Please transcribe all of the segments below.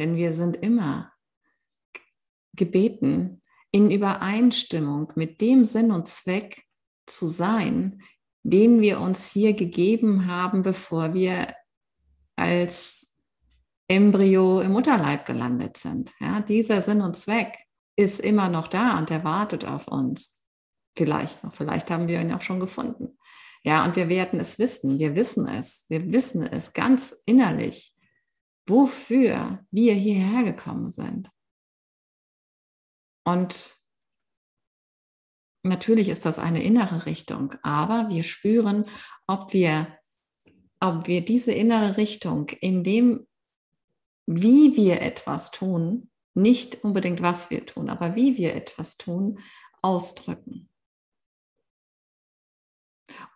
Denn wir sind immer gebeten, in Übereinstimmung mit dem Sinn und Zweck zu sein, den wir uns hier gegeben haben, bevor wir als Embryo im Mutterleib gelandet sind. Ja, dieser Sinn und Zweck ist immer noch da und er wartet auf uns. Vielleicht noch, vielleicht haben wir ihn auch schon gefunden. Ja, und wir werden es wissen, wir wissen es, wir wissen es ganz innerlich, wofür wir hierher gekommen sind. Und natürlich ist das eine innere Richtung, aber wir spüren, ob wir, ob wir diese innere Richtung in dem, wie wir etwas tun, nicht unbedingt was wir tun, aber wie wir etwas tun, ausdrücken.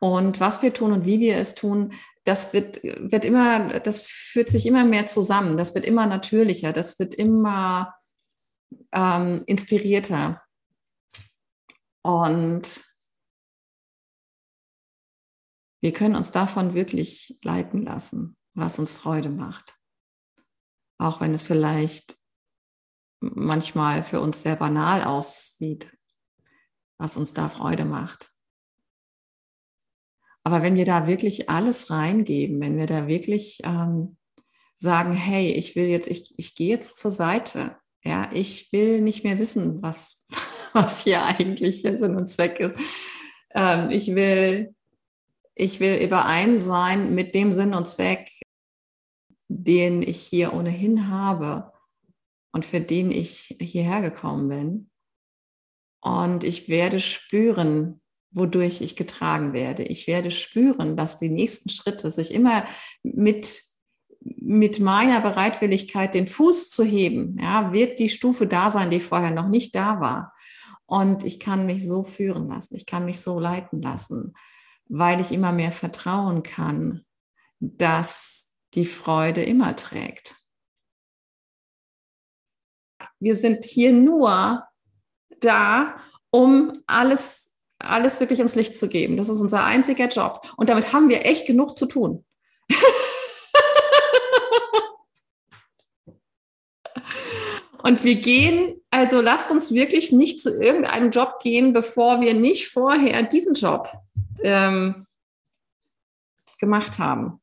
Und was wir tun und wie wir es tun, das wird, wird immer, das führt sich immer mehr zusammen, das wird immer natürlicher, das wird immer ähm, inspirierter. Und wir können uns davon wirklich leiten lassen, was uns Freude macht. Auch wenn es vielleicht manchmal für uns sehr banal aussieht, was uns da Freude macht. Aber wenn wir da wirklich alles reingeben, wenn wir da wirklich ähm, sagen, hey, ich will jetzt, ich, ich gehe jetzt zur Seite, ja, ich will nicht mehr wissen, was, was hier eigentlich Sinn und Zweck ist. Ähm, ich will, ich will überein sein mit dem Sinn und Zweck, den ich hier ohnehin habe und für den ich hierher gekommen bin. Und ich werde spüren, wodurch ich getragen werde. Ich werde spüren, dass die nächsten Schritte sich immer mit, mit meiner Bereitwilligkeit, den Fuß zu heben, ja, wird die Stufe da sein, die vorher noch nicht da war. Und ich kann mich so führen lassen, ich kann mich so leiten lassen, weil ich immer mehr vertrauen kann, dass die Freude immer trägt. Wir sind hier nur da, um alles alles wirklich ins Licht zu geben. Das ist unser einziger Job. Und damit haben wir echt genug zu tun. Und wir gehen, also lasst uns wirklich nicht zu irgendeinem Job gehen, bevor wir nicht vorher diesen Job ähm, gemacht haben.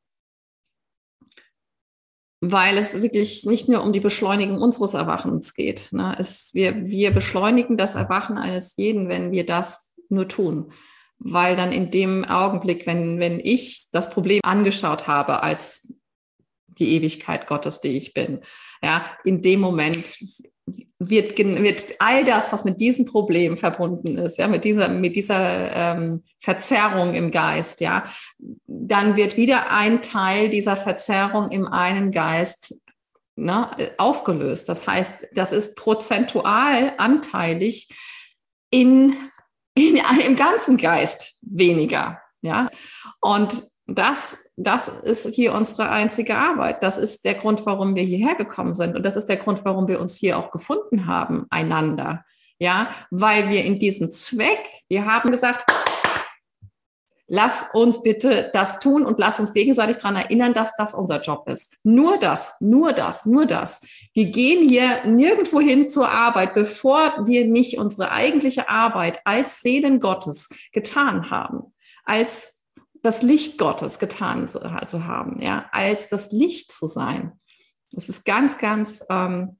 Weil es wirklich nicht nur um die Beschleunigung unseres Erwachens geht. Ne? Es, wir, wir beschleunigen das Erwachen eines jeden, wenn wir das nur tun. Weil dann in dem Augenblick, wenn, wenn ich das Problem angeschaut habe als die Ewigkeit Gottes, die ich bin, ja, in dem Moment wird, wird all das, was mit diesem Problem verbunden ist, ja, mit dieser, mit dieser ähm, Verzerrung im Geist, ja, dann wird wieder ein Teil dieser Verzerrung im einen Geist ne, aufgelöst. Das heißt, das ist prozentual anteilig in in, im ganzen Geist weniger. Ja, und das, das ist hier unsere einzige Arbeit. Das ist der Grund, warum wir hierher gekommen sind. Und das ist der Grund, warum wir uns hier auch gefunden haben, einander. Ja, weil wir in diesem Zweck, wir haben gesagt, lass uns bitte das tun und lass uns gegenseitig daran erinnern, dass das unser Job ist. Nur das, nur das, nur das. Wir gehen hier nirgendwo hin zur Arbeit, bevor wir nicht unsere eigentliche Arbeit als Seelen Gottes getan haben, als das Licht Gottes getan zu, zu haben, ja, als das Licht zu sein. Das ist ganz, ganz ähm,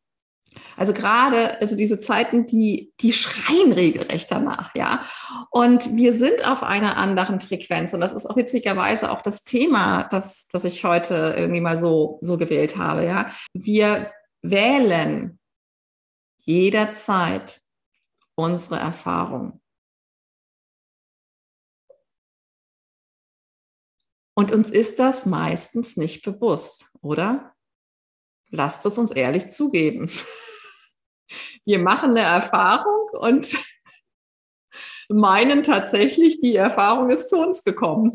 also gerade, also diese Zeiten, die, die schreien regelrecht danach, ja. Und wir sind auf einer anderen Frequenz. Und das ist auch witzigerweise auch das Thema, das, das ich heute irgendwie mal so, so gewählt habe, ja. Wir wählen jederzeit unsere Erfahrung. Und uns ist das meistens nicht bewusst, oder? Lasst es uns ehrlich zugeben. Wir machen eine Erfahrung und meinen tatsächlich, die Erfahrung ist zu uns gekommen.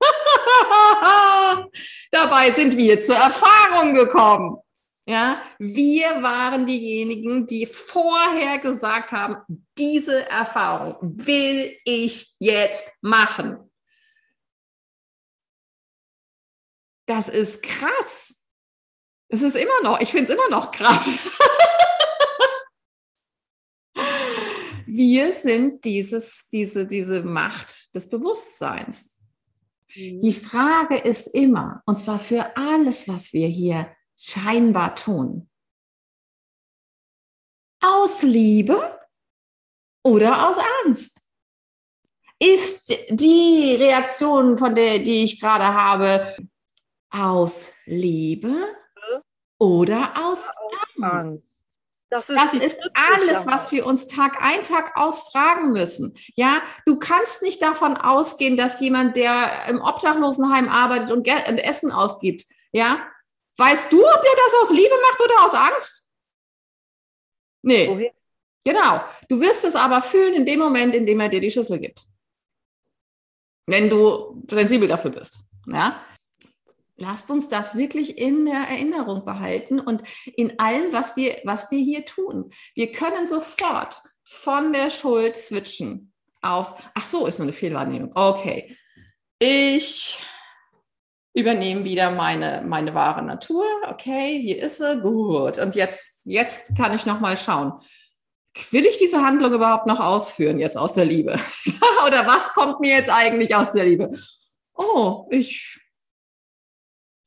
Dabei sind wir zur Erfahrung gekommen. Ja, wir waren diejenigen, die vorher gesagt haben, diese Erfahrung will ich jetzt machen. Das ist krass. Es ist immer noch, ich finde es immer noch krass. Wir sind dieses, diese, diese Macht des Bewusstseins. Mhm. Die Frage ist immer, und zwar für alles, was wir hier scheinbar tun, aus Liebe oder aus Angst? Ist die Reaktion, von der, die ich gerade habe, aus Liebe oder aus Angst? Das ist, das ist alles, was wir uns Tag ein, Tag aus fragen müssen. Ja, du kannst nicht davon ausgehen, dass jemand, der im Obdachlosenheim arbeitet und, und Essen ausgibt, ja, weißt du, ob der das aus Liebe macht oder aus Angst? Nee. Woher? Genau. Du wirst es aber fühlen in dem Moment, in dem er dir die Schüssel gibt. Wenn du sensibel dafür bist. Ja? Lasst uns das wirklich in der Erinnerung behalten und in allem, was wir, was wir hier tun. Wir können sofort von der Schuld switchen auf, ach so, ist nur eine Fehlwahrnehmung. Okay. Ich übernehme wieder meine, meine wahre Natur. Okay, hier ist sie. Gut. Und jetzt, jetzt kann ich nochmal schauen. Will ich diese Handlung überhaupt noch ausführen, jetzt aus der Liebe? Oder was kommt mir jetzt eigentlich aus der Liebe? Oh, ich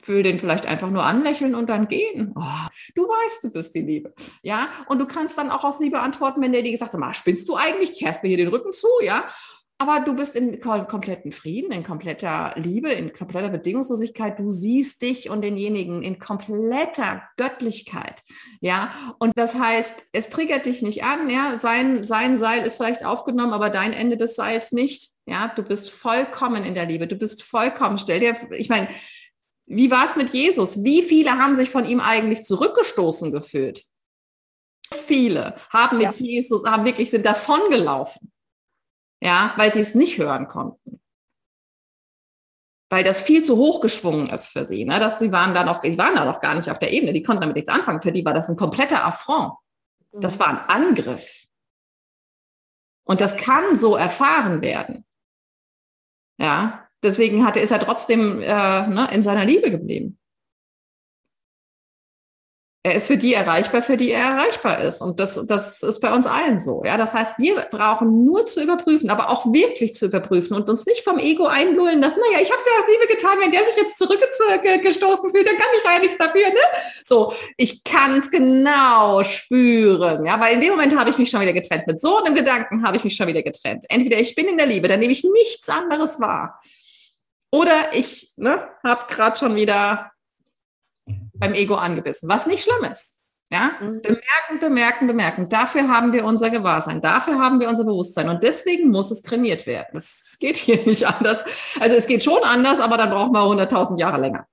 will den vielleicht einfach nur anlächeln und dann gehen. Oh, du weißt, du bist die Liebe. Ja, und du kannst dann auch aus Liebe antworten, wenn der dir gesagt hat, spinnst du eigentlich? Kehrst mir hier den Rücken zu, ja? Aber du bist in kompletten Frieden, in kompletter Liebe, in kompletter Bedingungslosigkeit. Du siehst dich und denjenigen in kompletter Göttlichkeit. Ja, und das heißt, es triggert dich nicht an. Ja, sein, sein Seil ist vielleicht aufgenommen, aber dein Ende des Seils nicht. Ja, du bist vollkommen in der Liebe. Du bist vollkommen. Stell dir, ich meine, wie war es mit Jesus? Wie viele haben sich von ihm eigentlich zurückgestoßen gefühlt? Viele haben mit ja. Jesus, haben wirklich sind davongelaufen. Ja, weil sie es nicht hören konnten. Weil das viel zu hoch geschwungen ist für sie. Ne? Dass sie waren da noch, die waren da noch gar nicht auf der Ebene, die konnten damit nichts anfangen. Für die war das ein kompletter Affront. Das war ein Angriff. Und das kann so erfahren werden. Ja, deswegen hatte, ist er trotzdem äh, ne, in seiner Liebe geblieben. Er ist für die erreichbar, für die er erreichbar ist. Und das, das ist bei uns allen so. Ja, das heißt, wir brauchen nur zu überprüfen, aber auch wirklich zu überprüfen und uns nicht vom Ego einlullen lassen. Naja, ich habe es ja aus Liebe getan. Wenn der sich jetzt zurückgestoßen fühlt, dann kann ich da ja nichts dafür. Ne? So, ich kann es genau spüren. Ja, weil in dem Moment habe ich mich schon wieder getrennt. Mit so einem Gedanken habe ich mich schon wieder getrennt. Entweder ich bin in der Liebe, dann nehme ich nichts anderes wahr. Oder ich ne, habe gerade schon wieder beim Ego angebissen, was nicht schlimm ist. Ja, mhm. bemerken, bemerken, bemerken. Dafür haben wir unser Gewahrsein, dafür haben wir unser Bewusstsein und deswegen muss es trainiert werden. Es geht hier nicht anders. Also es geht schon anders, aber dann brauchen wir 100.000 Jahre länger.